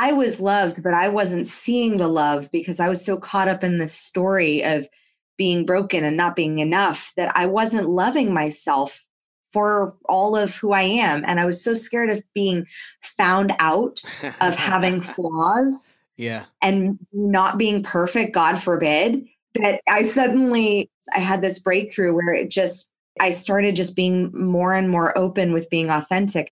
I was loved, but I wasn't seeing the love because I was so caught up in the story of being broken and not being enough that I wasn't loving myself for all of who I am. And I was so scared of being found out, of having flaws. Yeah. And not being perfect, God forbid, that I suddenly I had this breakthrough where it just I started just being more and more open with being authentic.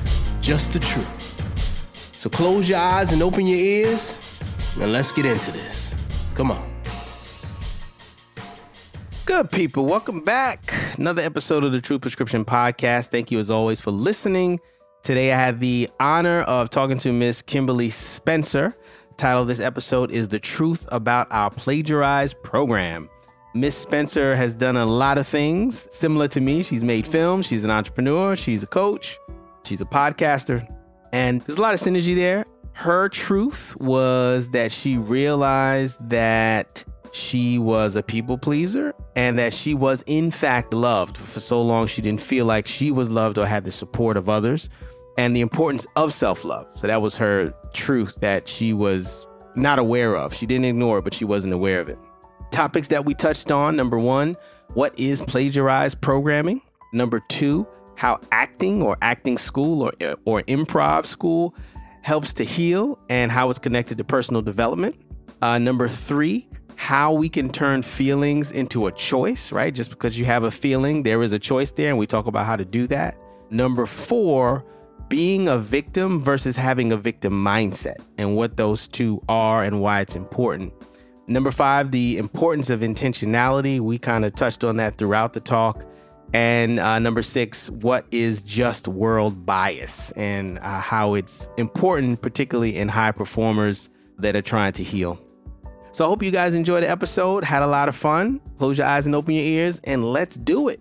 just the truth. So close your eyes and open your ears, and let's get into this. Come on. Good people, welcome back. Another episode of the True Prescription Podcast. Thank you as always for listening. Today I have the honor of talking to Miss Kimberly Spencer. The title of this episode is The Truth About Our Plagiarized Program. Miss Spencer has done a lot of things similar to me. She's made films, she's an entrepreneur, she's a coach, she's a podcaster, and there's a lot of synergy there. Her truth was that she realized that she was a people pleaser and that she was in fact loved. For so long she didn't feel like she was loved or had the support of others and the importance of self-love. So that was her truth that she was not aware of. She didn't ignore it but she wasn't aware of it. Topics that we touched on number one what is plagiarized programming? Number two how acting or acting school or, or improv school helps to heal and how it's connected to personal development uh, number three how we can turn feelings into a choice, right? Just because you have a feeling, there is a choice there, and we talk about how to do that. Number four, being a victim versus having a victim mindset and what those two are and why it's important. Number five, the importance of intentionality. We kind of touched on that throughout the talk. And uh, number six, what is just world bias and uh, how it's important, particularly in high performers that are trying to heal. So I hope you guys enjoyed the episode, had a lot of fun. Close your eyes and open your ears, and let's do it.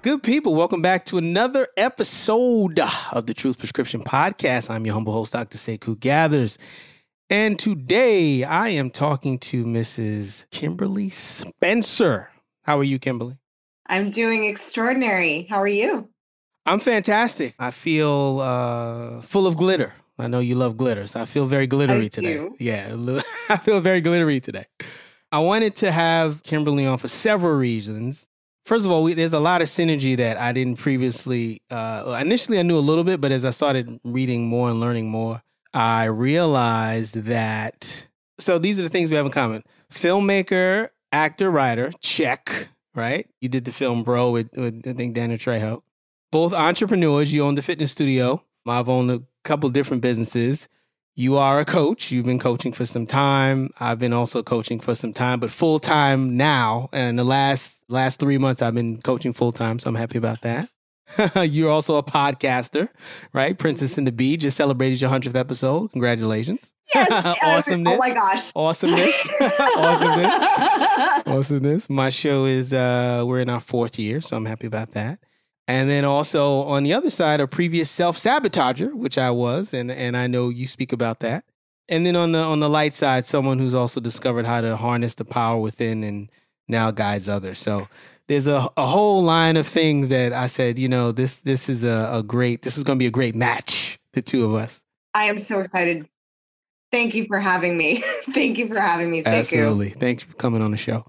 Good people, welcome back to another episode of the Truth Prescription Podcast. I'm your humble host, Dr. Sekou Gathers. And today I am talking to Mrs. Kimberly Spencer. How are you, Kimberly? I'm doing extraordinary. How are you? I'm fantastic. I feel uh, full of glitter. I know you love glitters. I feel very glittery I today. do. Yeah, I feel very glittery today. I wanted to have Kimberly on for several reasons. First of all, we, there's a lot of synergy that I didn't previously. Uh, initially, I knew a little bit, but as I started reading more and learning more, I realized that. So these are the things we have in common: filmmaker, actor, writer. Check. Right? You did the film Bro with, with I think Daniel Trejo. Both entrepreneurs. You own the fitness studio. I've owned a couple different businesses. You are a coach. You've been coaching for some time. I've been also coaching for some time, but full time now. And the last last three months, I've been coaching full time, so I'm happy about that. You're also a podcaster, right? Princess and the Bee just celebrated your hundredth episode. Congratulations! Yes. Awesomeness. Oh my gosh. Awesomeness. Awesomeness. Awesomeness. My show is uh we're in our fourth year, so I'm happy about that. And then also on the other side, a previous self sabotager, which I was, and and I know you speak about that. And then on the on the light side, someone who's also discovered how to harness the power within and now guides others. So there's a, a whole line of things that I said, you know, this this is a, a great this is gonna be a great match, the two of us. I am so excited. Thank you for having me. Thank you for having me, Sekou. Absolutely. Thanks for coming on the show.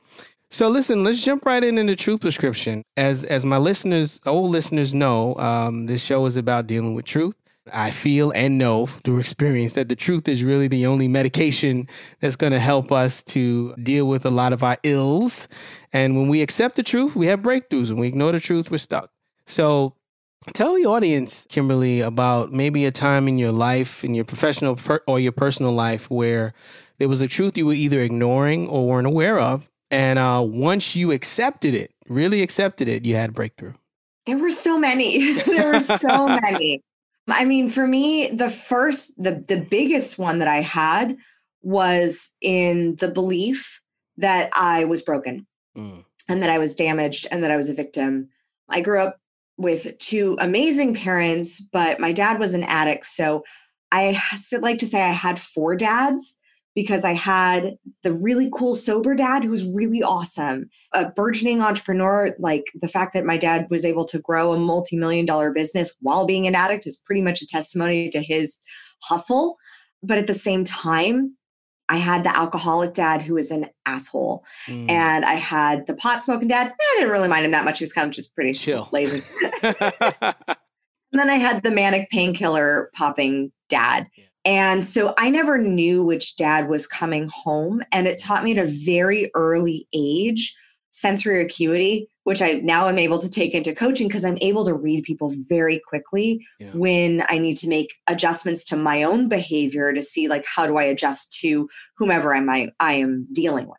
So listen, let's jump right in into truth prescription. As as my listeners, old listeners know, um, this show is about dealing with truth. I feel and know through experience that the truth is really the only medication that's going to help us to deal with a lot of our ills. And when we accept the truth, we have breakthroughs. When we ignore the truth, we're stuck. So tell the audience, Kimberly, about maybe a time in your life, in your professional or your personal life, where there was a truth you were either ignoring or weren't aware of. And uh, once you accepted it, really accepted it, you had a breakthrough. There were so many. there were so many. I mean, for me, the first, the the biggest one that I had was in the belief that I was broken mm. and that I was damaged and that I was a victim. I grew up with two amazing parents, but my dad was an addict. So I like to say I had four dads because I had the really cool sober dad who was really awesome, a burgeoning entrepreneur. Like the fact that my dad was able to grow a multi million dollar business while being an addict is pretty much a testimony to his hustle. But at the same time, I had the alcoholic dad who was an asshole. Mm. And I had the pot smoking dad. I didn't really mind him that much. He was kind of just pretty chill, lazy. and then I had the manic painkiller popping dad. Yeah. And so I never knew which dad was coming home. And it taught me at a very early age sensory acuity, which I now am able to take into coaching because I'm able to read people very quickly yeah. when I need to make adjustments to my own behavior to see like how do I adjust to whomever I'm, I, I am dealing with.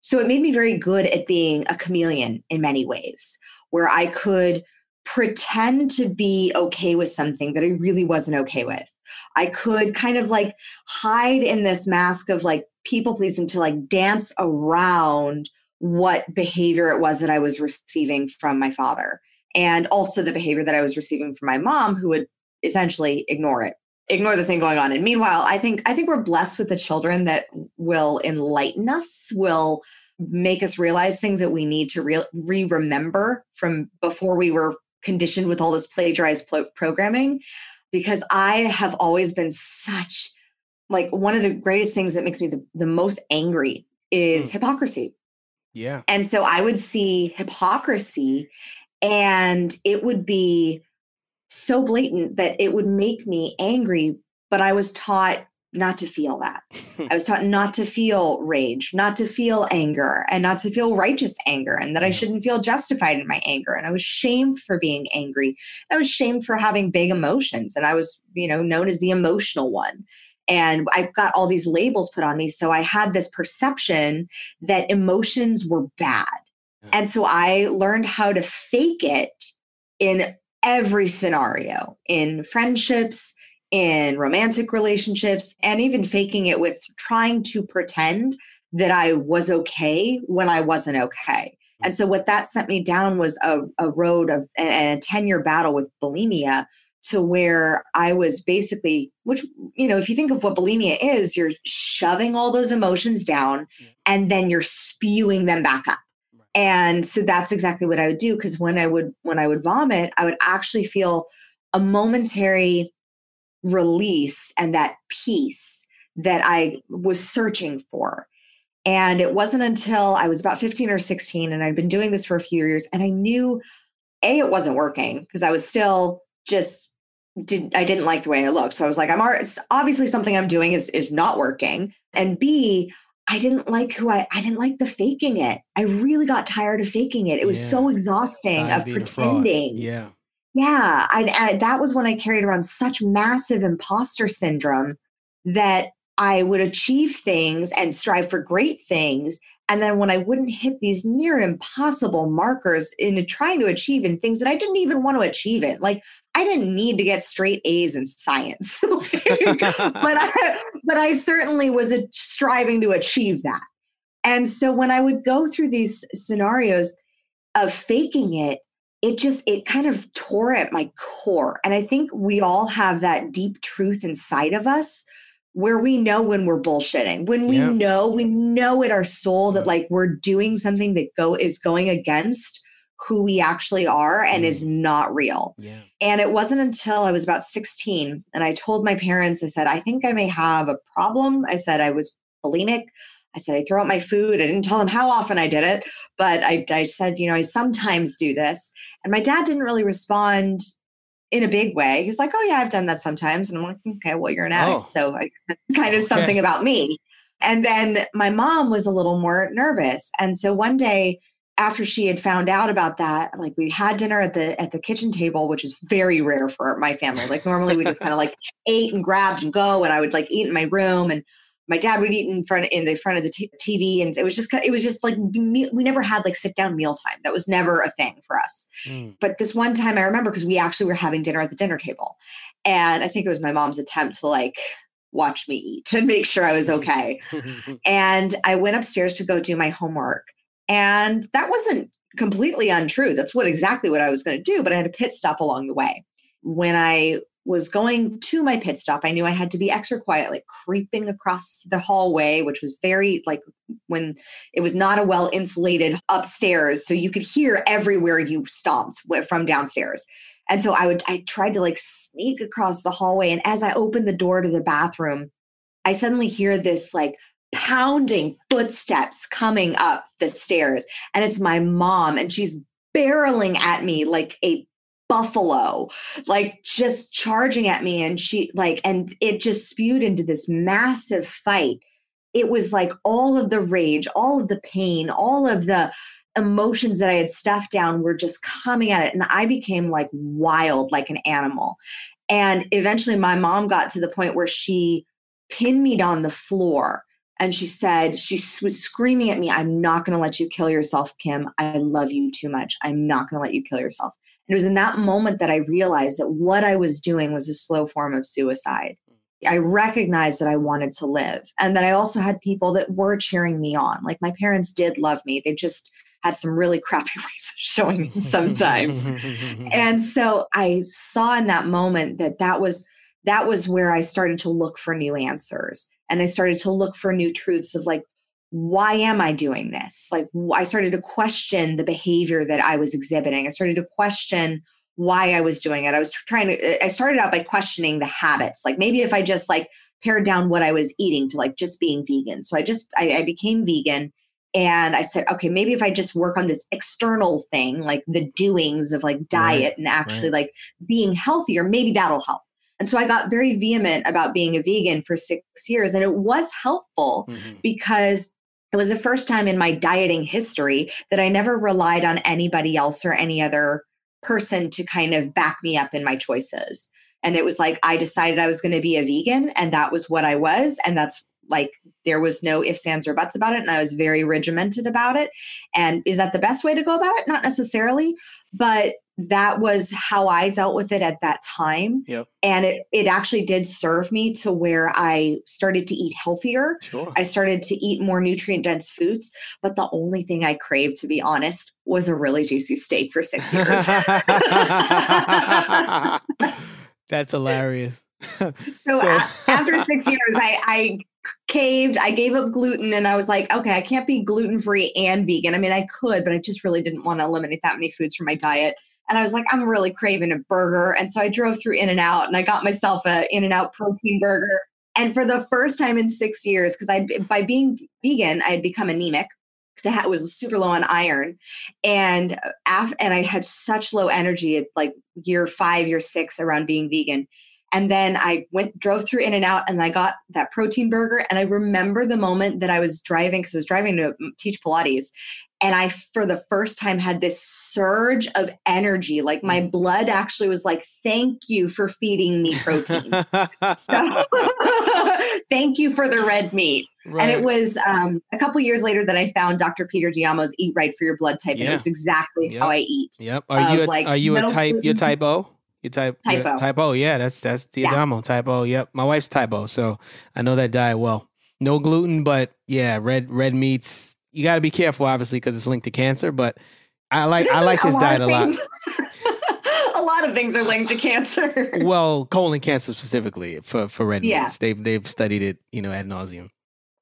So it made me very good at being a chameleon in many ways, where I could pretend to be okay with something that I really wasn't okay with. I could kind of like hide in this mask of like people pleasing to like dance around what behavior it was that I was receiving from my father and also the behavior that I was receiving from my mom who would essentially ignore it ignore the thing going on and meanwhile i think i think we're blessed with the children that will enlighten us will make us realize things that we need to re remember from before we were conditioned with all this plagiarized programming because I have always been such like one of the greatest things that makes me the, the most angry is mm. hypocrisy. Yeah. And so I would see hypocrisy and it would be so blatant that it would make me angry, but I was taught not to feel that. I was taught not to feel rage, not to feel anger, and not to feel righteous anger, and that I shouldn't feel justified in my anger. And I was shamed for being angry. I was shamed for having big emotions, and I was, you know, known as the emotional one. And I got all these labels put on me. So I had this perception that emotions were bad. And so I learned how to fake it in every scenario in friendships, in romantic relationships and even faking it with trying to pretend that I was okay when I wasn't okay. And so what that sent me down was a, a road of and a 10 year battle with bulimia to where I was basically, which, you know, if you think of what bulimia is, you're shoving all those emotions down and then you're spewing them back up. And so that's exactly what I would do. Cause when I would, when I would vomit, I would actually feel a momentary release and that peace that I was searching for. And it wasn't until I was about 15 or 16 and I'd been doing this for a few years and I knew A, it wasn't working because I was still just did I didn't like the way I looked. So I was like, I'm obviously something I'm doing is is not working. And B, I didn't like who I I didn't like the faking it. I really got tired of faking it. It was yeah. so exhausting of pretending. Yeah. Yeah, I, I, that was when I carried around such massive imposter syndrome that I would achieve things and strive for great things. And then when I wouldn't hit these near impossible markers in trying to achieve in things that I didn't even want to achieve it, like I didn't need to get straight A's in science, like, but I, but I certainly was striving to achieve that. And so when I would go through these scenarios of faking it, it just it kind of tore at my core and i think we all have that deep truth inside of us where we know when we're bullshitting when we yeah. know we know in our soul that like we're doing something that go is going against who we actually are and mm. is not real yeah. and it wasn't until i was about 16 and i told my parents i said i think i may have a problem i said i was bulimic I said, I throw out my food. I didn't tell him how often I did it, but I, I said, you know, I sometimes do this. And my dad didn't really respond in a big way. He was like, "Oh yeah, I've done that sometimes," and I'm like, "Okay, well you're an oh. addict, Oh. so I, that's kind of Okay. something about me." And then my mom was a little more nervous, and so one day after she had found out about that, like we had dinner at the at the kitchen table, which is very rare for my family. Like normally we just kind of like ate and grabbed and go, and I would like eat in my room, and my dad would eat in front in the front of the t- TV, and it was just it was just like me- we never had like sit down meal time. That was never a thing for us Mm. but this one time I remember because we actually were having dinner at the dinner table. And I think it was my mom's attempt to like watch me eat and make sure I was okay. And I went upstairs to go do my homework. And that wasn't completely untrue. That's what exactly what I was going to do, but I had a pit stop along the way. When I was going to my pit stop, I knew I had to be extra quiet, like creeping across the hallway, which was very like when it was not a well insulated upstairs. So you could hear everywhere you stomped from downstairs. And so I would, I tried to like sneak across the hallway. And as I opened the door to the bathroom, I suddenly hear this like pounding footsteps coming up the stairs. And it's my mom, and she's barreling at me like a buffalo, like just charging at me. And she, like, and it just spewed into this massive fight. It was like all of the rage, all of the pain, all of the emotions that I had stuffed down were just coming at it. And I became like wild, like an animal. And eventually my mom got to the point where she pinned me on the floor and she said, she was screaming at me, I'm not going to let you kill yourself, Kim. I love you too much. I'm not going to let you kill yourself. It was in that moment that I realized that what I was doing was a slow form of suicide. I recognized that I wanted to live and that I also had people that were cheering me on. Like my parents did love me. They just had some really crappy ways of showing me sometimes. and so I saw in that moment that that was that was where I started to look for new answers and I started to look for new truths of like why am I doing this? Like I started to question the behavior that I was exhibiting. I started to question why I was doing it. I was trying to I started out by questioning the habits. Like maybe if I just like pared down what I was eating to like just being vegan. So I just I, I became vegan and I said, okay, maybe if I just work on this external thing, like the doings of like diet and actually right. like being healthier, maybe that'll help. And so I got very vehement about being a vegan for six years. And it was helpful Mhm. because it was the first time in my dieting history that I never relied on anybody else or any other person to kind of back me up in my choices. And it was like I decided I was going to be a vegan, and that was what I was. And that's like there was no ifs, ands, or buts about it. And I was very regimented about it. And is that the best way to go about it? Not necessarily, but that was how I dealt with it at that time. Yep. And it it actually did serve me to where I started to eat healthier. Sure. I started to eat more nutrient dense foods, but the only thing I craved, to be honest, was a really juicy steak for six years. That's hilarious. so So- a- after six years, I, I caved. I gave up gluten, and I was like, okay, I can't be gluten free and vegan. I mean, I could, but I just really didn't want to eliminate that many foods from my diet. And I was like, I'm really craving a burger, and so I drove through In and Out, and I got myself a In and Out protein burger. And for the first time in six years, because I by being vegan, I had become anemic because I was super low on iron, and af- and I had such low energy at like year five, year six around being vegan. And then I went, drove through In and Out, and I got that protein burger. And I remember the moment that I was driving because I was driving to mm, teach Pilates, and I, for the first time, had this surge of energy. Like my blood actually was like, "Thank you for feeding me protein. Thank you for the red meat." And it was um, a couple years later that I found Dr. Peter D'Adamo's "Eat Right for Your Blood Type," and Yeah. it was exactly Yep. how I eat. Yep. Are you a, like, are you a type you gluten. type O? You type Type you're O. Yeah, that's that's Yeah. D'Adamo. Type O. Yep. My wife's type O, so I know that diet well. No gluten, but yeah, red red meats. You got to be careful, obviously, because it's linked to cancer. But I like I like a this diet a lot. a lot of things are linked to cancer. well, colon cancer specifically for for red Yeah. meats. They've they've studied it, you know, ad nauseum.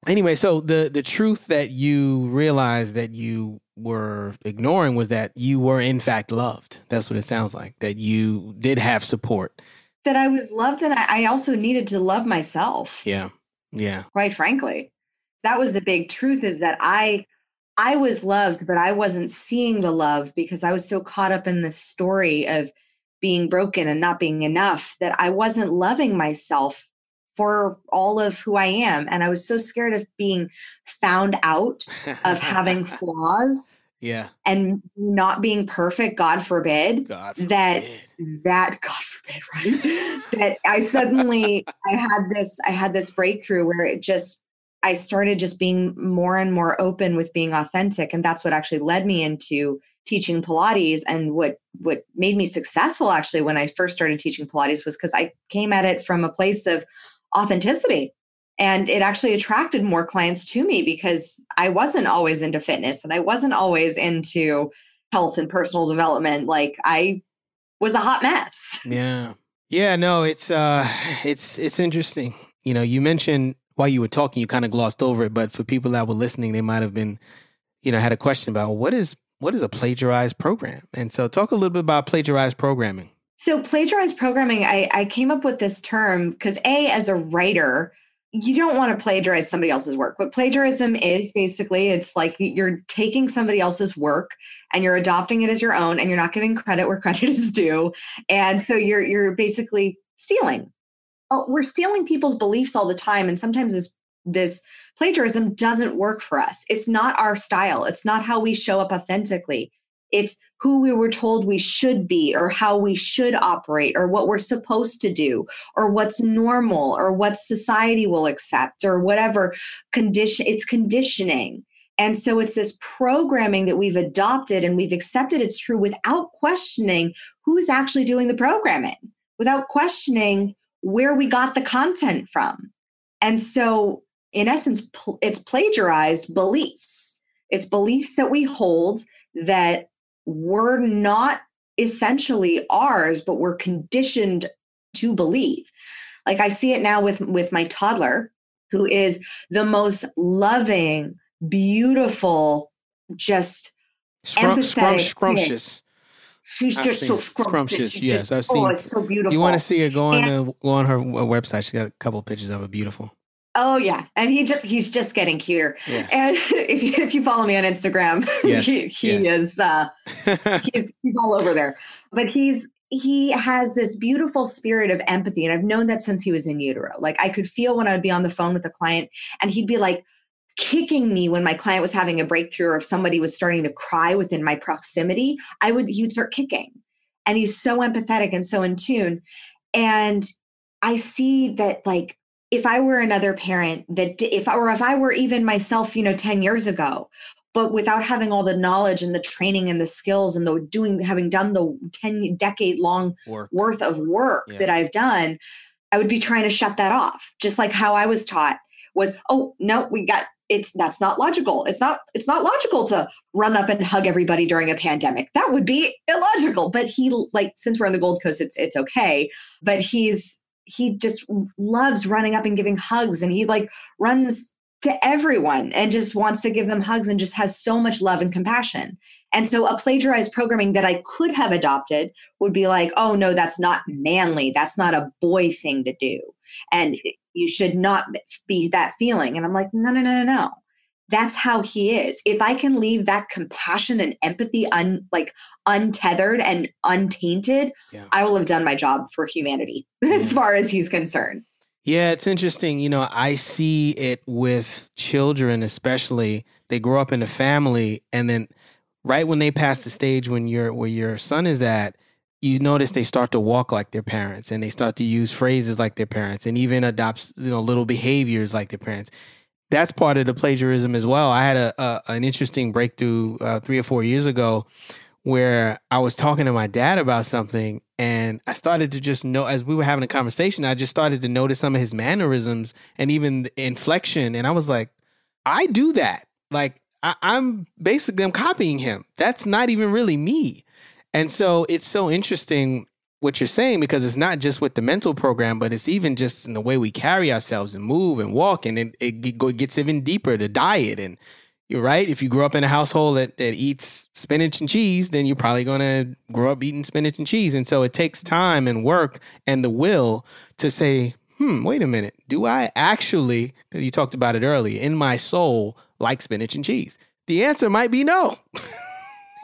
Anyway, so the the truth that you realized that you were ignoring was that you were in fact loved. That's what it sounds like. That you did have support. that I was loved, and I, I also needed to love myself. Yeah. Yeah. quite frankly that was the big truth is that i i was loved but i wasn't seeing the love because i was so caught up in the story of being broken and not being enough that I wasn't loving myself for all of who I am. And I was so scared of being found out, of having flaws. Yeah. And not being perfect, God forbid, God that that God forbid, right? that I suddenly I had this I had this breakthrough where it just I started just being more and more open with being authentic. And that's what actually led me into teaching Pilates. And what what made me successful actually when I first started teaching Pilates was because I came at it from a place of authenticity. And it actually attracted more clients to me because I wasn't always into fitness and I wasn't always into health and personal development. Like I was a hot mess. Yeah. Yeah, no, it's uh it's it's interesting. You know, you mentioned while you were talking, you kind of glossed over it, but for people that were listening, they might have been, you know, had a question about what is what is a plagiarized program? And so talk a little bit about plagiarized programming. So plagiarized programming, I, I came up with this term because A, as a writer, you don't want to plagiarize somebody else's work. What plagiarism is basically, it's like you're taking somebody else's work and you're adopting it as your own, and you're not giving credit where credit is due. And so you're you're basically stealing. Well, we're stealing people's beliefs all the time, and sometimes this this plagiarism doesn't work for us. It's not our style. It's not how we show up authentically. It's who we were told we should be, or how we should operate, or what we're supposed to do, or what's normal, or what society will accept, or whatever condition. It's conditioning. And so it's this programming that we've adopted and we've accepted it's true without questioning who's actually doing the programming, without questioning where we got the content from. And so, in essence, pl- it's plagiarized beliefs. It's beliefs that we hold that were not essentially ours, but we're conditioned to believe. Like I see it now with with my toddler, who is the most loving, beautiful, just Scrum, empathetic. scrumptious. She's I've just so scrumptious. scrumptious, yes, just- I've seen. Oh, seen- it's so beautiful. You want to see her go on And- the, go on her website? She got a couple pictures of it. Beautiful. Oh yeah, and he just he's just getting cuter. Yeah. And if you if you follow me on Instagram, Yes, he he yeah. is uh, he's he's all over there. But he's he has this beautiful spirit of empathy, and I've known that since he was in utero. Like I could feel when I would be on the phone with a client, and he'd be like kicking me when my client was having a breakthrough, or if somebody was starting to cry within my proximity. I would he would start kicking, and he's so empathetic and so in tune. And I see that like if I were another parent that if or if I were even myself, you know, 10 years ago, but without having all the knowledge and the training and the skills and the doing having done the 10 decade long Work. worth of work Yeah. that I've done, I would be trying to shut that off. Just like how I was taught was, oh, no, we got it's that's not logical. It's not it's not logical to run up and hug everybody during a pandemic. That would be illogical. But he like since we're on the Gold Coast, it's it's okay. But he's he just loves running up and giving hugs and he like runs to everyone and just wants to give them hugs and just has so much love and compassion. And so a plagiarized programming that I could have adopted would be like, oh no, that's not manly. That's not a boy thing to do. And you should not be that feeling. And I'm like, no, no, no, no, no. That's how he is. If I can leave that compassion and empathy un like untethered and untainted, Yeah. I will have done my job for humanity as far as he's concerned. Yeah, it's interesting. You know, I see it with children, especially. They grow up in a family, and then right when they pass the stage when your where your son is at, you notice they start to walk like their parents, and they start to use phrases like their parents, and even adopts you know little behaviors like their parents. That's part of the plagiarism as well. I had a, a an interesting breakthrough uh, three or four years ago where I was talking to my dad about something and I started to just know as we were having a conversation, I just started to notice some of his mannerisms and even inflection. And I was like, I do that. Like I, I'm basically I'm copying him. That's not even really me. And so it's so interesting what you're saying because it's not just with the mental program, but it's even just in the way we carry ourselves and move and walk, and it, it, gets even deeper. The diet and you're right. If you grew up in a household that, that eats spinach and cheese, then you're probably going to grow up eating spinach and cheese. And so it takes time and work and the will to say, hmm, wait a minute. Do I actually, you talked about it earlier, in my soul, like spinach and cheese? The answer might be no.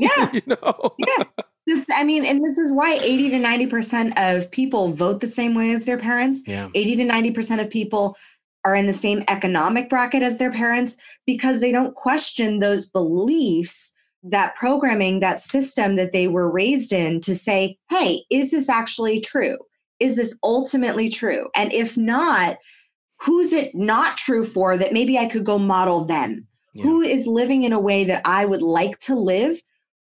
Yeah. you know? Yeah. This i mean and this is why 80 to 90% of people vote the same way as their parents Yeah. 80 to 90% of people are in the same economic bracket as their parents because they don't question those beliefs that programming that system that they were raised in to say hey is this actually true is this ultimately true and if not who's it not true for that maybe i could go model them Yeah. who is living in a way that I would like to live,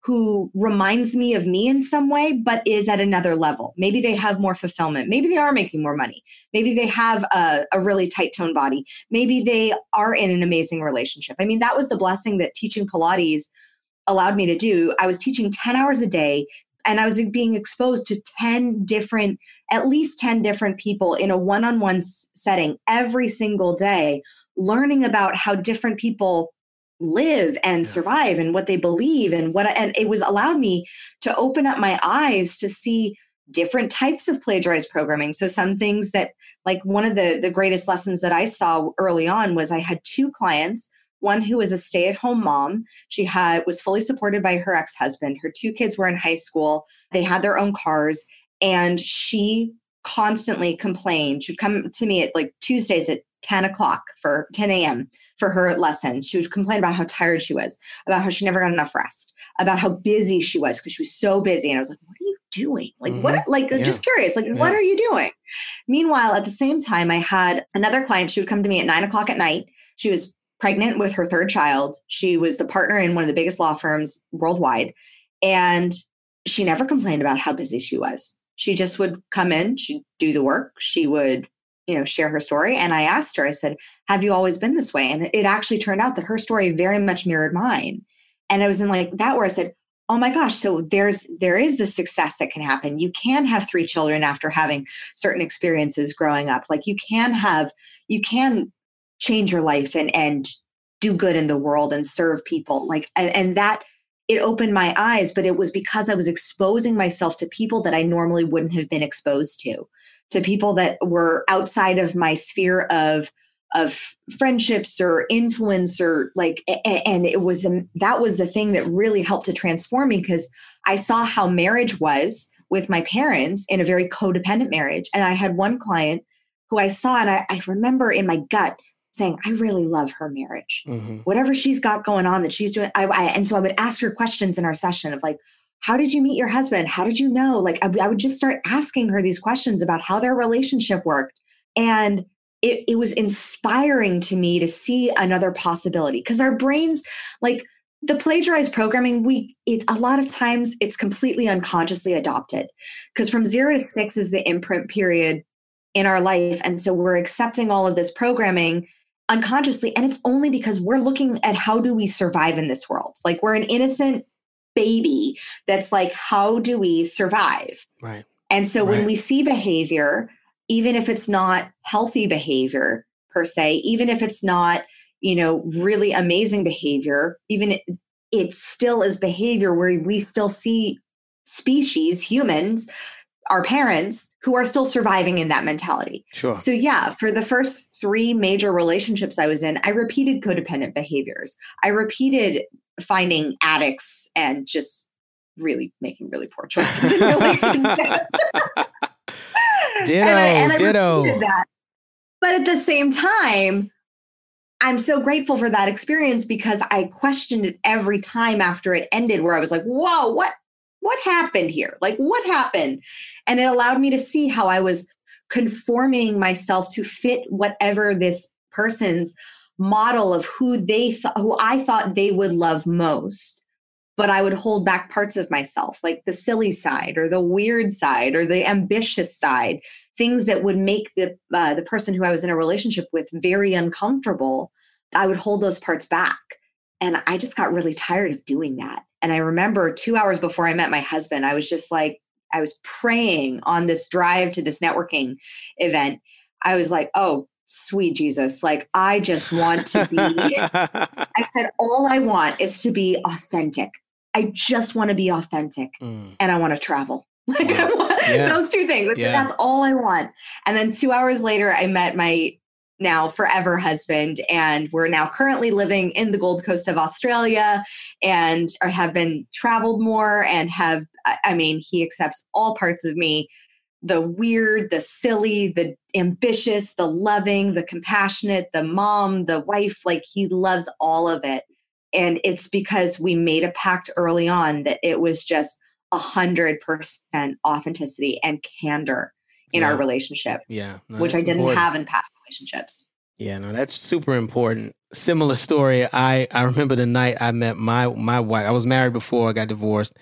who reminds me of me in some way, but is at another level. Maybe they have more fulfillment. Maybe they are making more money. Maybe they have a, a really tight toned body. Maybe they are in an amazing relationship. I mean, that was the blessing that teaching Pilates allowed me to do. I was teaching 10 hours a day and I was being exposed to 10 different, at least 10 different people in a one on one setting every single day, learning about how different people live and Yeah. survive and what they believe and what and it was allowed me to open up my eyes to see different types of plagiarized programming. So some things that like one of the the greatest lessons that i saw early on was i had two clients one who was a stay-at-home mom. She had was fully supported by her ex-husband. Her two kids were in high school. They had their own cars and she constantly complained. She would come to me at like tuesdays at 10 o'clock for 10 a.m for her lessons. She would complain about how tired she was, about how she never got enough rest, about how busy she was because she was so busy. And I was like, what are you doing? Like, what? Mm-hmm. Like, Yeah. just curious, like, what are you doing? Meanwhile, at the same time, I had another client. She would come to me at nine o'clock at night. She was pregnant with her third child. She was the partner in one of the biggest law firms worldwide. And she never complained about how busy she was. She just would come in, she'd do the work, she would, you know, share her story. And I asked her, I said, have you always been this way? And it actually turned out that her story very much mirrored mine. And I was in like that where I said, oh my gosh, so there's there is this success that can happen. You can have three children after having certain experiences growing up. Like you can have, you can change your life and and do good in the world and serve people. Like and, and that it opened my eyes, but it was because I was exposing myself to people that I normally wouldn't have been exposed to, to people that were outside of my sphere of of friendships or influence or like and it was um, that was the thing that really helped to transform me because i saw how marriage was with my parents in a very codependent marriage and i had one client who i saw and i, I remember in my gut saying i really love her marriage. Mhm. whatever she's got going on that she's doing I, I and so i would ask her questions in our session of like how did you meet your husband? How did you know? Like I, I would just start asking her these questions about how their relationship worked. And it, it was inspiring to me to see another possibility because our brains like the plagiarized programming we it's a lot of times it's completely unconsciously adopted because from zero to six is the imprint period in our life. And so we're accepting all of this programming unconsciously and it's only because we're looking at how do we survive in this world like we're an innocent baby that's like how do we survive Right. and so when we see behavior, even if it's not healthy behavior per se, even if it's not, you know, really amazing behavior, even it, it still is behavior where we still see species, humans, our parents who are still surviving in that mentality. Sure. So yeah, for the first three major relationships I was in, I repeated codependent behaviors. I repeated finding addicts and just really making really poor choices in relationships. ditto. and I, and I ditto. that. But at the same time, I'm so grateful for that experience because I questioned it every time after it ended, where I was like, whoa, what what happened here? Like what happened? And it allowed me to see how I was conforming myself to fit whatever this person's model of who they th- who I thought they would love most but I would hold back parts of myself, like the silly side or the weird side or the ambitious side, things that would make the uh, the person who I was in a relationship with very uncomfortable. I would hold those parts back, and I just got really tired of doing that. And I remember two hours before I met my husband, I was just like, I was praying on this drive to this networking event. I was like, oh. Sweet Jesus, like I just want to be I said, all I want is to be authentic. I just want to be authentic Mm. and I want to travel. Like I want Yeah. those two things. Said, Yeah. that's all I want. And then two hours later, I met my now forever husband, and we're now currently living in the Gold Coast of Australia and or have been traveled more and have I mean, he accepts all parts of me the weird, the silly, the ambitious, the loving, the compassionate, the mom, the wife. Like he loves all of it. And it's because we made a pact early on that it was just a hundred percent authenticity and candor in yeah. our relationship. Yeah. No, which I didn't important. have in past relationships. Yeah, no, that's super important. Similar story. I I remember the night I met my my wife. I was married before I got divorced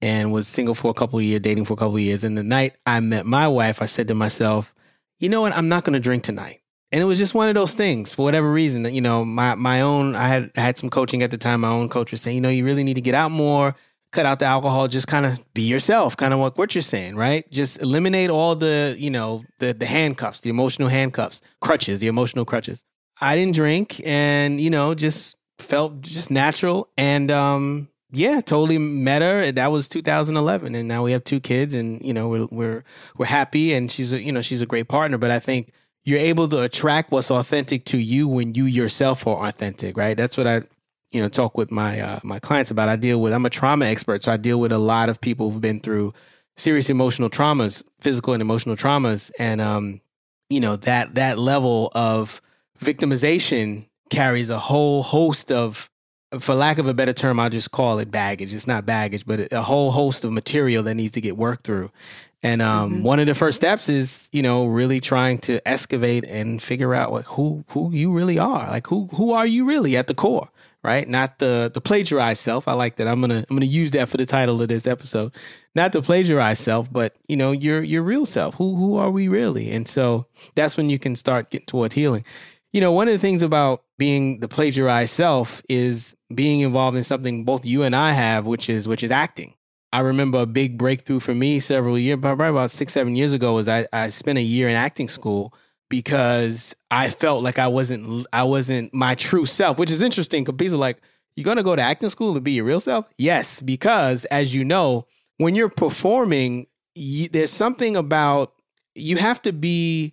and was single for a couple of years, dating for a couple of years. And the night I met my wife, I said to myself, "You know what? I'm not going to drink tonight." And it was just one of those things for whatever reason. You know, my my own. I had had some coaching at the time. My own coach was saying, you know, you really need to get out more cut out the alcohol just kind of be yourself kind of like what you're saying right just eliminate all the you know the the handcuffs the emotional handcuffs crutches the emotional crutches i didn't drink and you know just felt just natural and um yeah totally met her that was 2011 and now we have two kids and you know we're we're we're happy and she's a you know she's a great partner but i think you're able to attract what's authentic to you when you yourself are authentic right that's what i you know talk with my uh, my clients about. I deal with I'm a trauma expert, so I deal with a lot of people who've been through serious emotional traumas, physical and emotional traumas, and um, you know that that level of victimization carries a whole host of for lack of a better term, I'll just call it baggage. It's not baggage, but a whole host of material that needs to get worked through. And um, mm-hmm. one of the first steps is, you know, really trying to excavate and figure out like who who you really are. Like who who are you really at the core? right? Not the the plagiarized self. I like that. I'm gonna I'm gonna use that for the title of this episode. Not the plagiarized self, but you know your your real self. Who who are we really? And so that's when you can start getting towards healing. You know, one of the things about being the plagiarized self is being involved in something both you and I have, which is which is acting. I remember a big breakthrough for me several years, probably about six, seven years ago, was I, I spent a year in acting school because I felt like I wasn't I wasn't my true self, which is interesting because people are like, "You're gonna go to acting school to be your real self?" Yes, because as you know, when you're performing, you, there's something about you have to be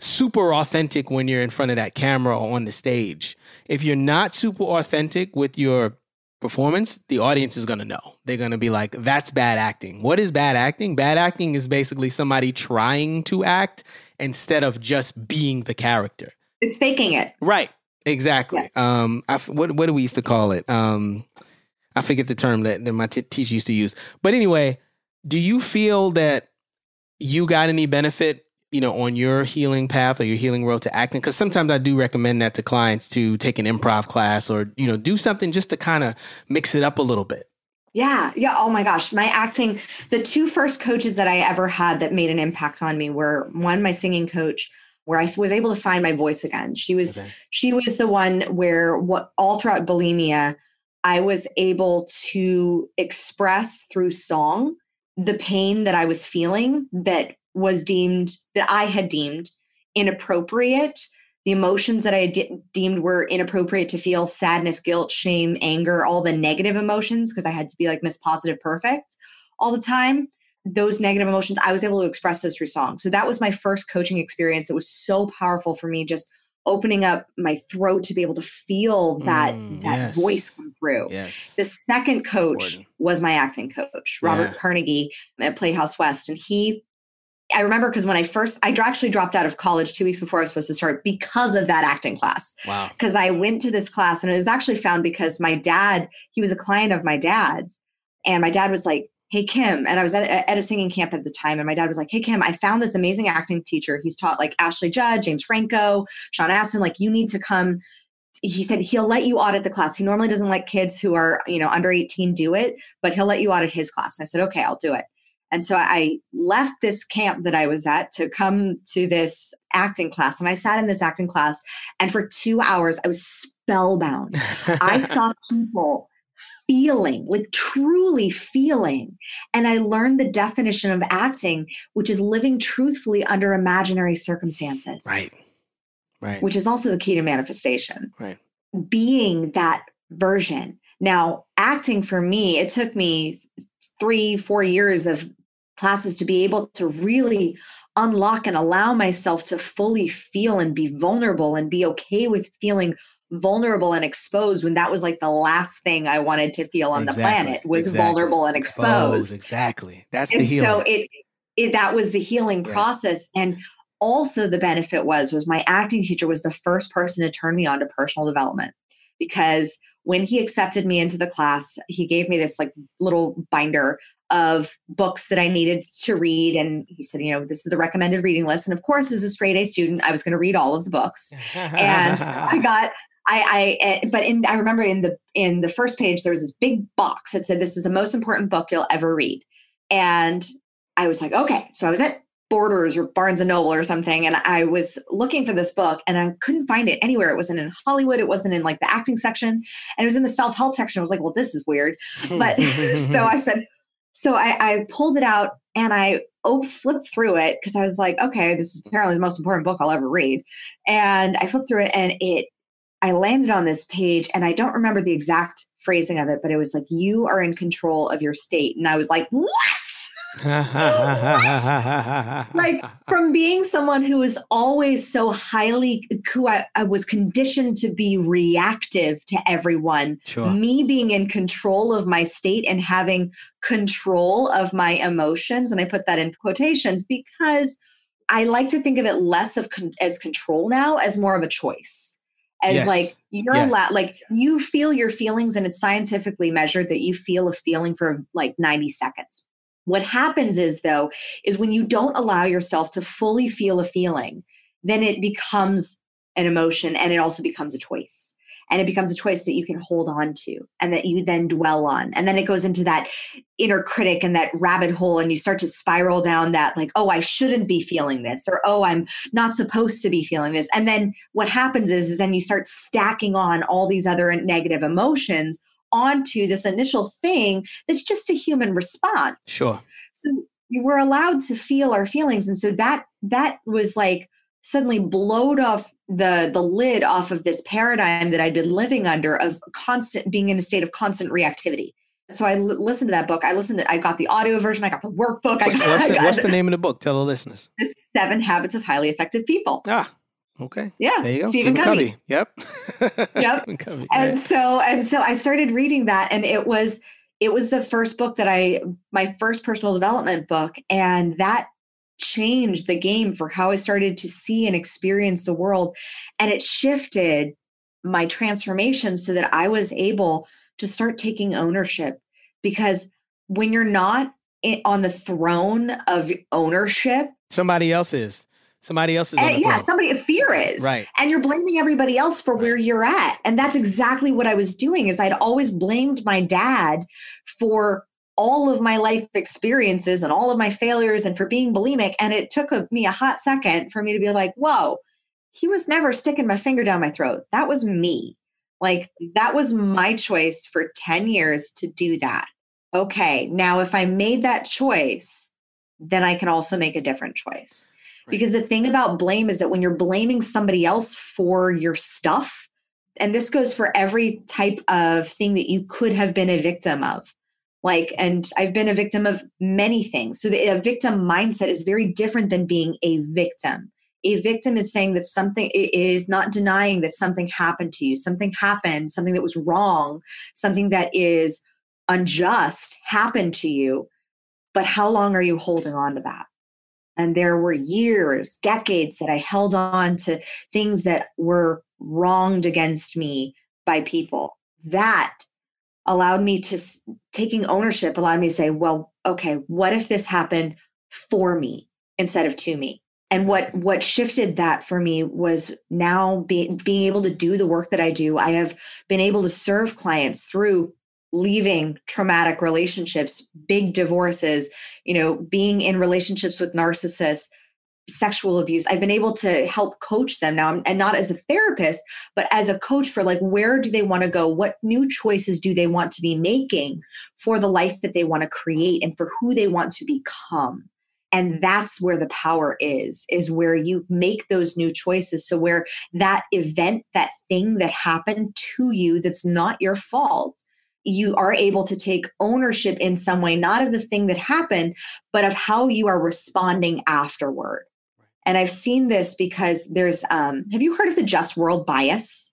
super authentic when you're in front of that camera or on the stage. If you're not super authentic with your performance, the audience is going to know. They're going to be like, that's bad acting. What is bad acting? Bad acting is basically somebody trying to act instead of just being the character. It's faking it. Right. Exactly. Yeah. Um, I, what what do we used to call it? Um, I forget the term that, that my t- teacher used to use. But anyway, do you feel that you got any benefit, you know, on your healing path or your healing road to acting? Because sometimes I do recommend that to clients to take an improv class or you know do something just to kind of mix it up a little bit. Yeah. Yeah. Oh my gosh. My acting, the two first coaches that I ever had that made an impact on me were one, my singing coach, where I was able to find my voice again. She was, okay. she was the one where what all throughout bulimia, I was able to express through song the pain that I was feeling that was deemed, that I had deemed inappropriate the emotions that I de- deemed were inappropriate to feel sadness, guilt, shame, anger, all the negative emotions, because I had to be like Miss Positive Perfect all the time. Those negative emotions, I was able to express those through song. So that was my first coaching experience. It was so powerful for me, just opening up my throat to be able to feel that mm, that yes. voice come through. Yes. The second coach Important. was my acting coach, Robert yeah. Carnegie at Playhouse West, and he I remember because when I first, I actually dropped out of college two weeks before I was supposed to start because of that acting class. Wow. Because I went to this class and it was actually found because my dad, he was a client of my dad's. And my dad was like, Hey, Kim. And I was at, at a singing camp at the time. And my dad was like, Hey, Kim, I found this amazing acting teacher. He's taught like Ashley Judd, James Franco, Sean Astin. Like, you need to come. He said he'll let you audit the class. He normally doesn't let kids who are, you know, under 18 do it, but he'll let you audit his class. And I said, Okay, I'll do it. And so I left this camp that I was at to come to this acting class. And I sat in this acting class, and for two hours, I was spellbound. I saw people feeling, like truly feeling. And I learned the definition of acting, which is living truthfully under imaginary circumstances. Right. Right. Which is also the key to manifestation. Right. Being that version. Now, acting for me, it took me three, four years of classes to be able to really unlock and allow myself to fully feel and be vulnerable and be okay with feeling vulnerable and exposed when that was like the last thing I wanted to feel on exactly. the planet was exactly. vulnerable and exposed. Exactly. That's and the healing. So it, it that was the healing right. process. And also the benefit was was my acting teacher was the first person to turn me on to personal development because when he accepted me into the class, he gave me this like little binder of books that I needed to read. And he said, you know, this is the recommended reading list. And of course, as a straight A student, I was going to read all of the books. and I got, I, I, eh, but in, I remember in the, in the first page, there was this big box that said, this is the most important book you'll ever read. And I was like, okay. So I was at Borders or Barnes and Noble or something. And I was looking for this book and I couldn't find it anywhere. It wasn't in Hollywood. It wasn't in like the acting section. And it was in the self help section. I was like, well, this is weird. But so I said, so I, I pulled it out and I oh, flipped through it because I was like, okay, this is apparently the most important book I'll ever read. And I flipped through it and it, I landed on this page and I don't remember the exact phrasing of it, but it was like, you are in control of your state. And I was like, what? like from being someone who was always so highly who I, I, was conditioned to be reactive to everyone sure. me being in control of my state and having control of my emotions and i put that in quotations because i like to think of it less of con- as control now as more of a choice as yes. like you're yes. allowed like you feel your feelings and it's scientifically measured that you feel a feeling for like 90 seconds what happens is, though, is when you don't allow yourself to fully feel a feeling, then it becomes an emotion and it also becomes a choice. And it becomes a choice that you can hold on to and that you then dwell on. And then it goes into that inner critic and that rabbit hole, and you start to spiral down that, like, oh, I shouldn't be feeling this, or oh, I'm not supposed to be feeling this. And then what happens is, is then you start stacking on all these other negative emotions onto this initial thing that's just a human response. Sure. So we're allowed to feel our feelings. And so that that was like suddenly blowed off the the lid off of this paradigm that I'd been living under of constant being in a state of constant reactivity. So I l- listened to that book. I listened to I got the audio version, I got the workbook. What's, got, what's, the, what's the, name of the book? Tell the listeners. The Seven Habits of Highly Effective People. Ah, Okay. Yeah. There you go. Stephen, Stephen Covey. Covey. Yep. yep. Covey. And right. so and so I started reading that and it was it was the first book that I my first personal development book and that changed the game for how I started to see and experience the world and it shifted my transformation so that I was able to start taking ownership because when you're not on the throne of ownership somebody else is Somebody else is yeah, throne. somebody fear is. Right. And you're blaming everybody else for right. where you're at. And that's exactly what I was doing is I'd always blamed my dad for all of my life experiences and all of my failures and for being bulimic. And it took a, me a hot second for me to be like, whoa, he was never sticking my finger down my throat. That was me. Like that was my choice for 10 years to do that. Okay. Now, if I made that choice, then I can also make a different choice. Because the thing about blame is that when you're blaming somebody else for your stuff, and this goes for every type of thing that you could have been a victim of. Like, and I've been a victim of many things. So the, a victim mindset is very different than being a victim. A victim is saying that something it is not denying that something happened to you, something happened, something that was wrong, something that is unjust happened to you. But how long are you holding on to that? And there were years, decades that I held on to things that were wronged against me by people. That allowed me to, taking ownership allowed me to say, well, okay, what if this happened for me instead of to me? and what what shifted that for me was now be, being able to do the work that i do i have been able to serve clients through leaving traumatic relationships, big divorces, you know, being in relationships with narcissists, sexual abuse. I've been able to help coach them now and not as a therapist, but as a coach for like where do they want to go? What new choices do they want to be making for the life that they want to create and for who they want to become? and that's where the power is is where you make those new choices so where that event that thing that happened to you that's not your fault you are able to take ownership in some way, not of the thing that happened, but of how you are responding afterward. And I've seen this because there's, um, have you heard of the just world bias?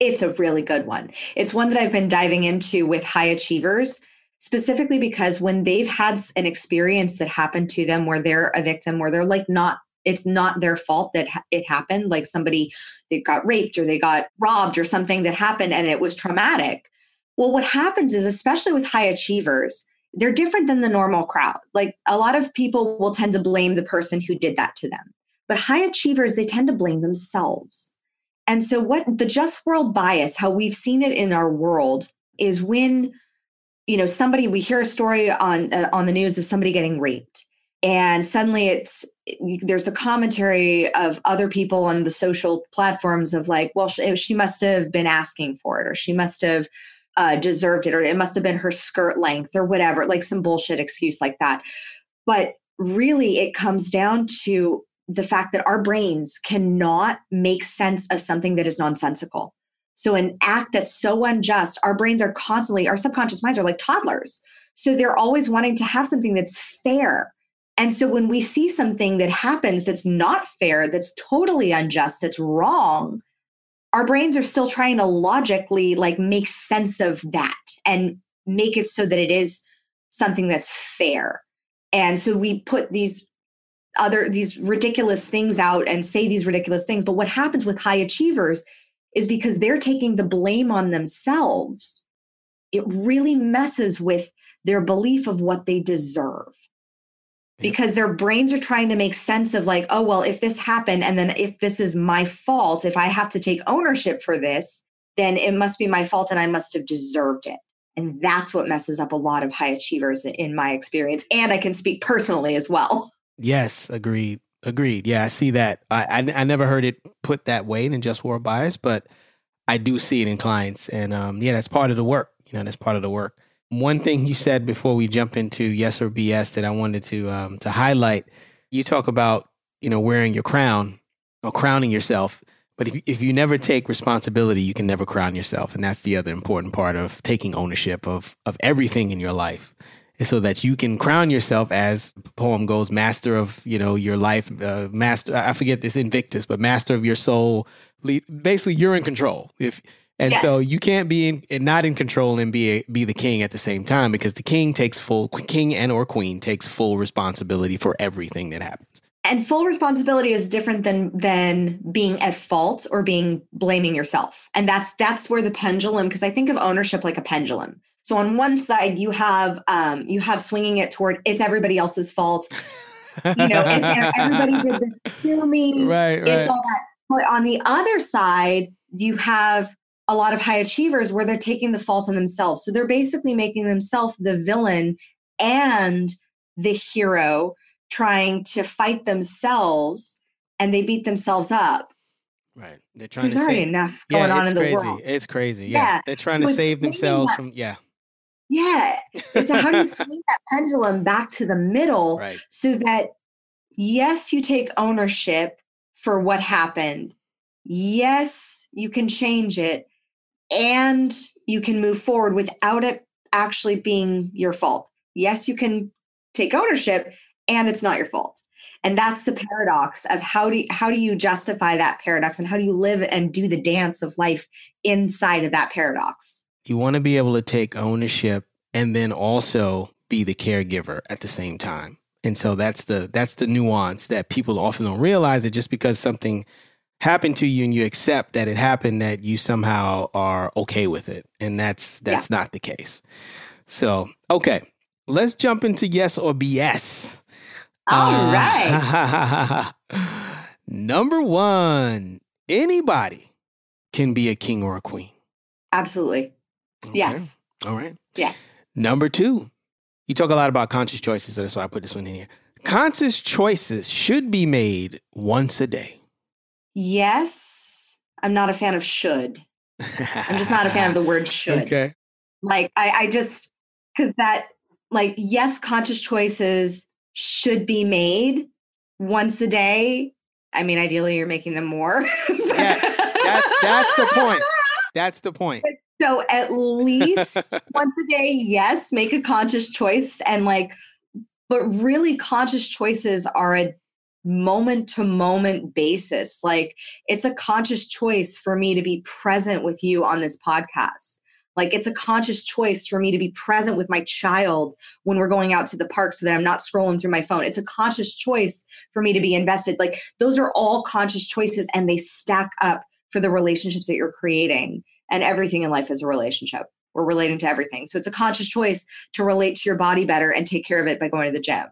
It's a really good one. It's one that I've been diving into with high achievers, specifically because when they've had an experience that happened to them where they're a victim, where they're like not, it's not their fault that it happened, like somebody they got raped or they got robbed or something that happened and it was traumatic. Well, what happens is, especially with high achievers, they're different than the normal crowd. Like a lot of people will tend to blame the person who did that to them. But high achievers, they tend to blame themselves. And so, what the just world bias, how we've seen it in our world, is when you know somebody we hear a story on uh, on the news of somebody getting raped and suddenly it's there's a commentary of other people on the social platforms of like well she, she must have been asking for it or she must have uh, deserved it or it must have been her skirt length or whatever like some bullshit excuse like that. But really it comes down to the fact that our brains cannot make sense of something that is nonsensical. So an act that's so unjust our brains are constantly our subconscious minds are like toddlers. So they're always wanting to have something that's fair. And so when we see something that happens that's not fair that's totally unjust that's wrong our brains are still trying to logically like make sense of that and make it so that it is something that's fair. And so we put these other these ridiculous things out and say these ridiculous things. But what happens with high achievers is because they're taking the blame on themselves it really messes with their belief of what they deserve because their brains are trying to make sense of like oh well if this happened and then if this is my fault if i have to take ownership for this then it must be my fault and i must have deserved it. And that's what messes up a lot of high achievers in my experience and i can speak personally as well. Yes agreed agreed. Yeah i see that. I i, I never heard it put that way in just world bias but i do see it in clients and um yeah that's part of the work you know that's part of the work one thing you said before we jump into yes or BS that I wanted to um, to highlight, you talk about you know wearing your crown or crowning yourself. But if if you never take responsibility, you can never crown yourself, and that's the other important part of taking ownership of of everything in your life, so that you can crown yourself as the poem goes, master of you know your life, uh, master. I forget this Invictus, but master of your soul. Basically, you're in control. If and yes. so you can't be in, not in control and be a, be the king at the same time because the king takes full king and or queen takes full responsibility for everything that happens. And full responsibility is different than than being at fault or being blaming yourself. And that's that's where the pendulum because I think of ownership like a pendulum. So on one side you have um, you have swinging it toward it's everybody else's fault. you know, it's everybody did this to me. Right, right. It's all that. But on the other side, you have a lot of high achievers where they're taking the fault on themselves. So they're basically making themselves the villain and the hero trying to fight themselves and they beat themselves up. Right. They're trying There's to already save, enough going yeah, on in the crazy. world. It's crazy. Yeah. yeah. They're trying so to save themselves that, from yeah. Yeah. It's how do you swing that pendulum back to the middle right. so that yes, you take ownership for what happened. Yes, you can change it and you can move forward without it actually being your fault. Yes, you can take ownership and it's not your fault. And that's the paradox of how do you, how do you justify that paradox and how do you live and do the dance of life inside of that paradox? You want to be able to take ownership and then also be the caregiver at the same time. And so that's the that's the nuance that people often don't realize that just because something happened to you and you accept that it happened that you somehow are okay with it. And that's that's yeah. not the case. So okay. Let's jump into yes or bs All uh, right. number one anybody can be a king or a queen. Absolutely. Okay. yes. All right. Yes. Number two you talk a lot about conscious choices. So that's why i put this one in here. Conscious choices should be made once a day Yes. I'm not a fan of should. I'm just not a fan of the word should. Okay. Like I, I just because that like yes, conscious choices should be made once a day. I mean, ideally you're making them more. yes, that's that's the point. That's the point. So at least once a day, yes, make a conscious choice and like, but really conscious choices are a moment to moment basis. Like it's a conscious choice for me to be present with you on this podcast. Like it's a conscious choice for me to be present with my child when we're going out to the park so that I'm not scrolling through my phone. It's a conscious choice for me to be invested. Like those are all conscious choices and they stack up for the relationships that you're creating. And everything in life is a relationship. We're relating to everything. So it's a conscious choice to relate to your body better and take care of it by going to the gym.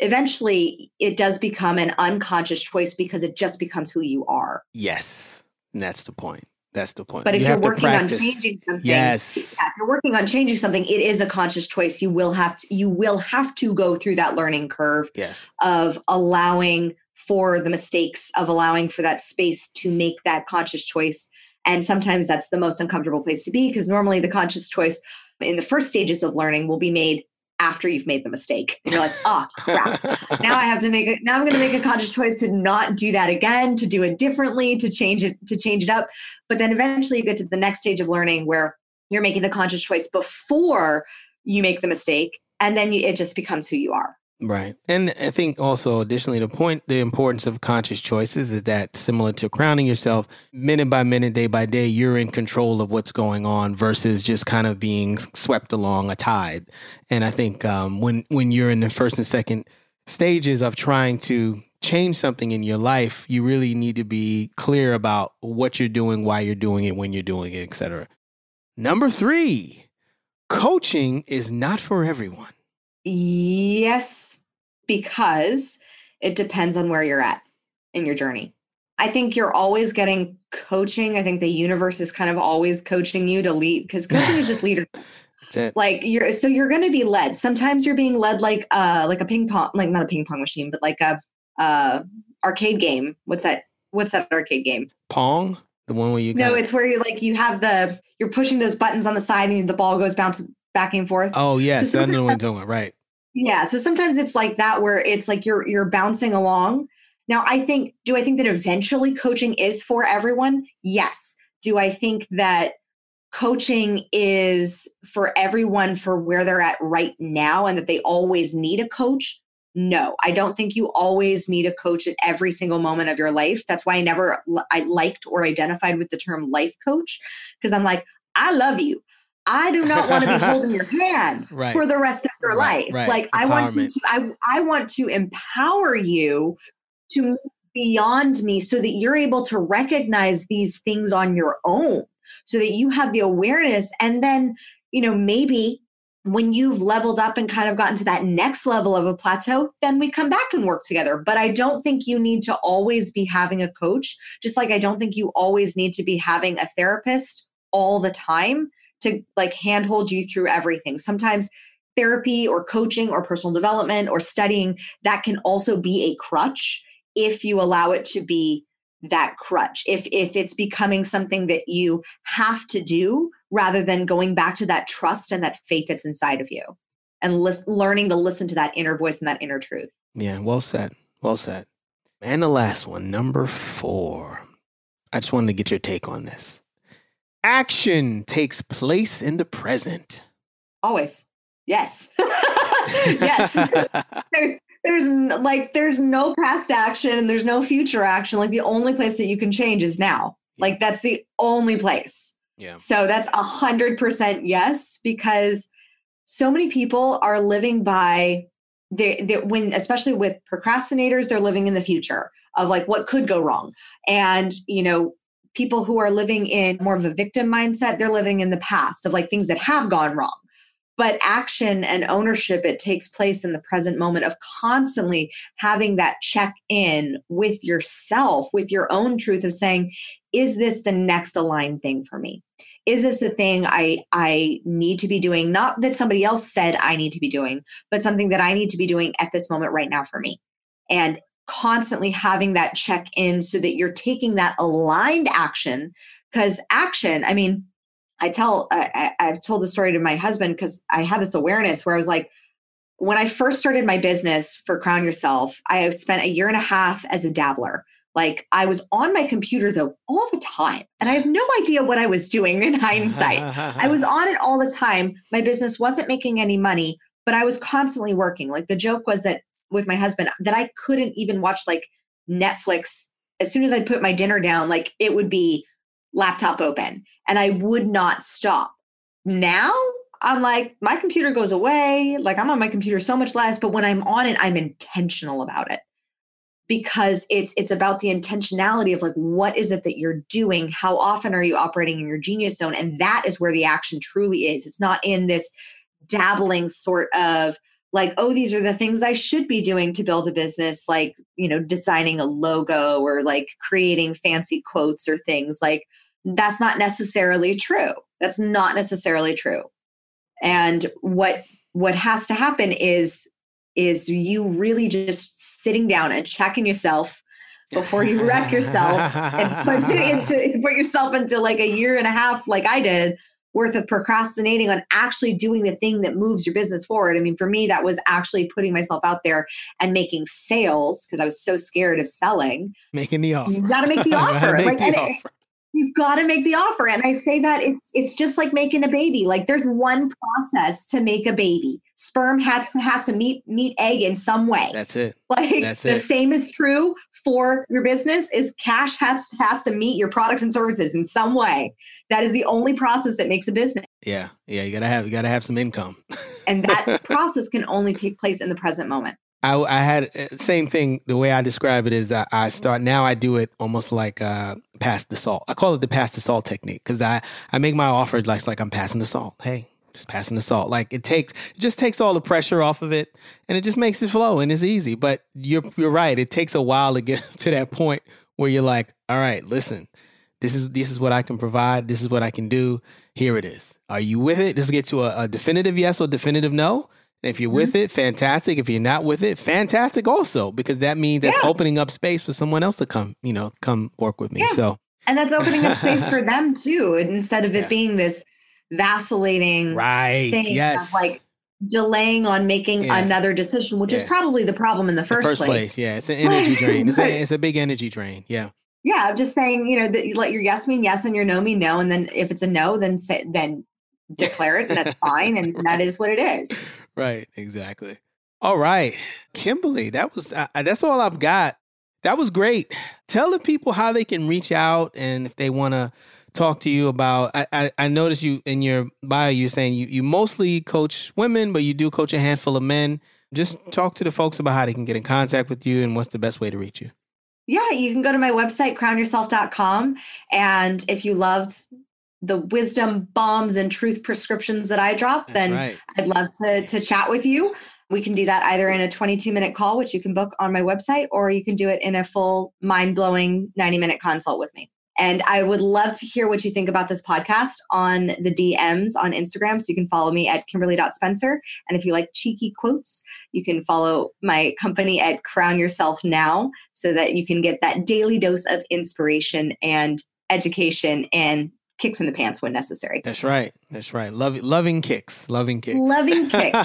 Eventually, it does become an unconscious choice because it just becomes who you are. Yes. And that's the point. That's the point. But if you are working on changing something, yes, if you're working on changing something, it is a conscious choice. You will have to you will have to go through that learning curve yes. of allowing for the mistakes, of allowing for that space to make that conscious choice. And sometimes that's the most uncomfortable place to be because normally the conscious choice in the first stages of learning will be made after you've made the mistake. And you're like, oh crap. now I have to make it now I'm gonna make a conscious choice to not do that again, to do it differently, to change it, to change it up. But then eventually you get to the next stage of learning where you're making the conscious choice before you make the mistake. And then you, it just becomes who you are. Right. And I think also additionally the point the importance of conscious choices is that similar to crowning yourself, minute by minute, day by day, you're in control of what's going on versus just kind of being swept along a tide. And I think um, when when you're in the first and second stages of trying to change something in your life, you really need to be clear about what you're doing, why you're doing it, when you're doing it, etc. Number three, coaching is not for everyone. Yes, because it depends on where you're at in your journey. I think you're always getting coaching. I think the universe is kind of always coaching you to lead because coaching is just leadership. Like you're so you're going to be led. Sometimes you're being led like uh like a ping pong like not a ping pong machine, but like a uh arcade game. What's that? What's that arcade game? Pong? The one where you No, it's where you like you have the you're pushing those buttons on the side and the ball goes bouncing back and forth. Oh yes, so I know what you're talking right. Yeah. So sometimes it's like that where it's like you're you're bouncing along. Now I think do I think that eventually coaching is for everyone? Yes. Do I think that coaching is for everyone for where they're at right now and that they always need a coach? No, I don't think you always need a coach at every single moment of your life. That's why I never I liked or identified with the term life coach because I'm like, I love you. I do not want to be holding your hand right. for the rest of your right, life. Right. Like I want you to I I want to empower you to move beyond me so that you're able to recognize these things on your own so that you have the awareness and then you know maybe when you've leveled up and kind of gotten to that next level of a plateau, then we come back and work together. But I don't think you need to always be having a coach, just like I don't think you always need to be having a therapist all the time to like handhold you through everything. Sometimes therapy or coaching or personal development or studying that can also be a crutch if you allow it to be that crutch. If if it's becoming something that you have to do rather than going back to that trust and that faith that's inside of you and lis- learning to listen to that inner voice and that inner truth. Yeah well said well said. And the last one number 4 i just wanted to get your take on this action takes place in the present. Always. Yes. yes. there's there's like there's no past action and there's no future action. Like the only place that you can change is now. Like that's the only place. Yeah. So that's a hundred percent yes, because so many people are living by they, they when especially with procrastinators, they're living in the future of like what could go wrong. And you know, people who are living in more of a victim mindset, they're living in the past of like things that have gone wrong. But action and ownership, it takes place in the present moment of constantly having that check in with yourself, with your own truth of saying, is this the next aligned thing for me? Is this the thing I I need to be doing? Not that somebody else said I need to be doing, but something that I need to be doing at this moment right now for me. And constantly having that check in so that you're taking that aligned action. Because action i mean i tell I, i've told the story to my husband because i had this awareness where i was like when i first started my business for crown yourself i spent a year and a half as a dabbler. Like i was on my computer though all the time and i have no idea what i was doing in hindsight. I was on it all the time. My business wasn't making any money but i was constantly working. Like the joke was that with my husband that I couldn't even watch like Netflix. As soon as I put my dinner down, like it would be laptop open and I would not stop. Now I'm like, my computer goes away. Like I'm on my computer so much less, but when I'm on it, I'm intentional about it. Because it's it's about the intentionality of like what is it that you're doing? How often are you operating in your genius zone? And that is where the action truly is. It's not in this dabbling sort of like oh these are the things i should be doing to build a business like you know designing a logo or like creating fancy quotes or things like that's not necessarily true. That's not necessarily true. And what what has to happen is is you really just sitting down and checking yourself before you wreck yourself and put into put yourself into like a year and a half like I did worth of procrastinating on actually doing the thing that moves your business forward. I mean, for me, that was actually putting myself out there and making sales because I was so scared of selling. Making the offer. You got to make the offer. make like, the offer. You've got to make the offer. And I say that it's it's just like making a baby. Like there's one process to make a baby. Sperm has to has to meet meet egg in some way. That's it. Like That's the it. same is true for your business is cash has has to meet your products and services in some way. That is the only process that makes a business. Yeah. Yeah. You gotta have you gotta have some income. and that process can only take place in the present moment. I, I had uh, same thing. The way I describe it is I, I start now. I do it almost like uh, pass the salt. I call it the pass the salt technique because I I make my offer like like I'm passing the salt. Hey, just passing the salt. Like it takes it just takes all the pressure off of it, and it just makes it flow and it's easy. But you're you're right. It takes a while to get to that point where you're like, all right, listen, this is this is what I can provide. This is what I can do. Here it is. Are you with it? Just get to a, a definitive yes or definitive no if you're with mm-hmm. it, fantastic. If you're not with it, fantastic also, because that means that's yeah. opening up space for someone else to come, you know, come work with me. Yeah. So and that's opening up space for them too, instead of it yeah. being this vacillating right. thing yes. of like delaying on making yeah. another decision, which is probably the problem in the first, the first place. place. Yeah, it's an energy drain. It's, a, it's a big energy drain. Yeah. Yeah, just saying, you know, that you let your yes mean yes and your no mean no, and then if it's a no, then say then declare it, and that's fine, and that is what it is. Right, exactly. All right, Kimberly, that was uh, that's all I've got. That was great. Tell the people how they can reach out and if they want to talk to you about. I, I, I noticed you in your bio. You're saying you you mostly coach women, but you do coach a handful of men. Just talk to the folks about how they can get in contact with you and what's the best way to reach you. Yeah, you can go to my website, crownyourself.com. And if you loved the wisdom bombs and truth prescriptions that I drop, That's then right. I'd love to, to chat with you. We can do that either in a 22 minute call, which you can book on my website, or you can do it in a full mind blowing 90 minute consult with me. And I would love to hear what you think about this podcast on the DMs on Instagram. So you can follow me at kimberly.spencer. And if you like cheeky quotes, you can follow my company at Crown Yourself Now so that you can get that daily dose of inspiration and education and kicks in the pants when necessary. That's right. That's right. Love, loving kicks. Loving kicks. Loving kicks.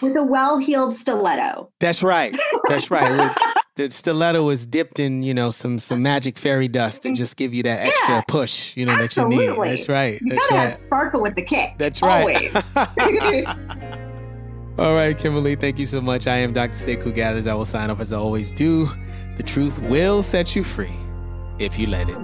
with a well-heeled stiletto. That's right. That's right. The stiletto is dipped in, you know, some some magic fairy dust and just give you that extra yeah, push, you know, absolutely. that you need. That's right. You That's gotta right. have sparkle with the kick. That's right. All right, Kimberly, thank you so much. I am Dr. Sekou Gathers. I will sign off as I always do. The truth will set you free if you let it.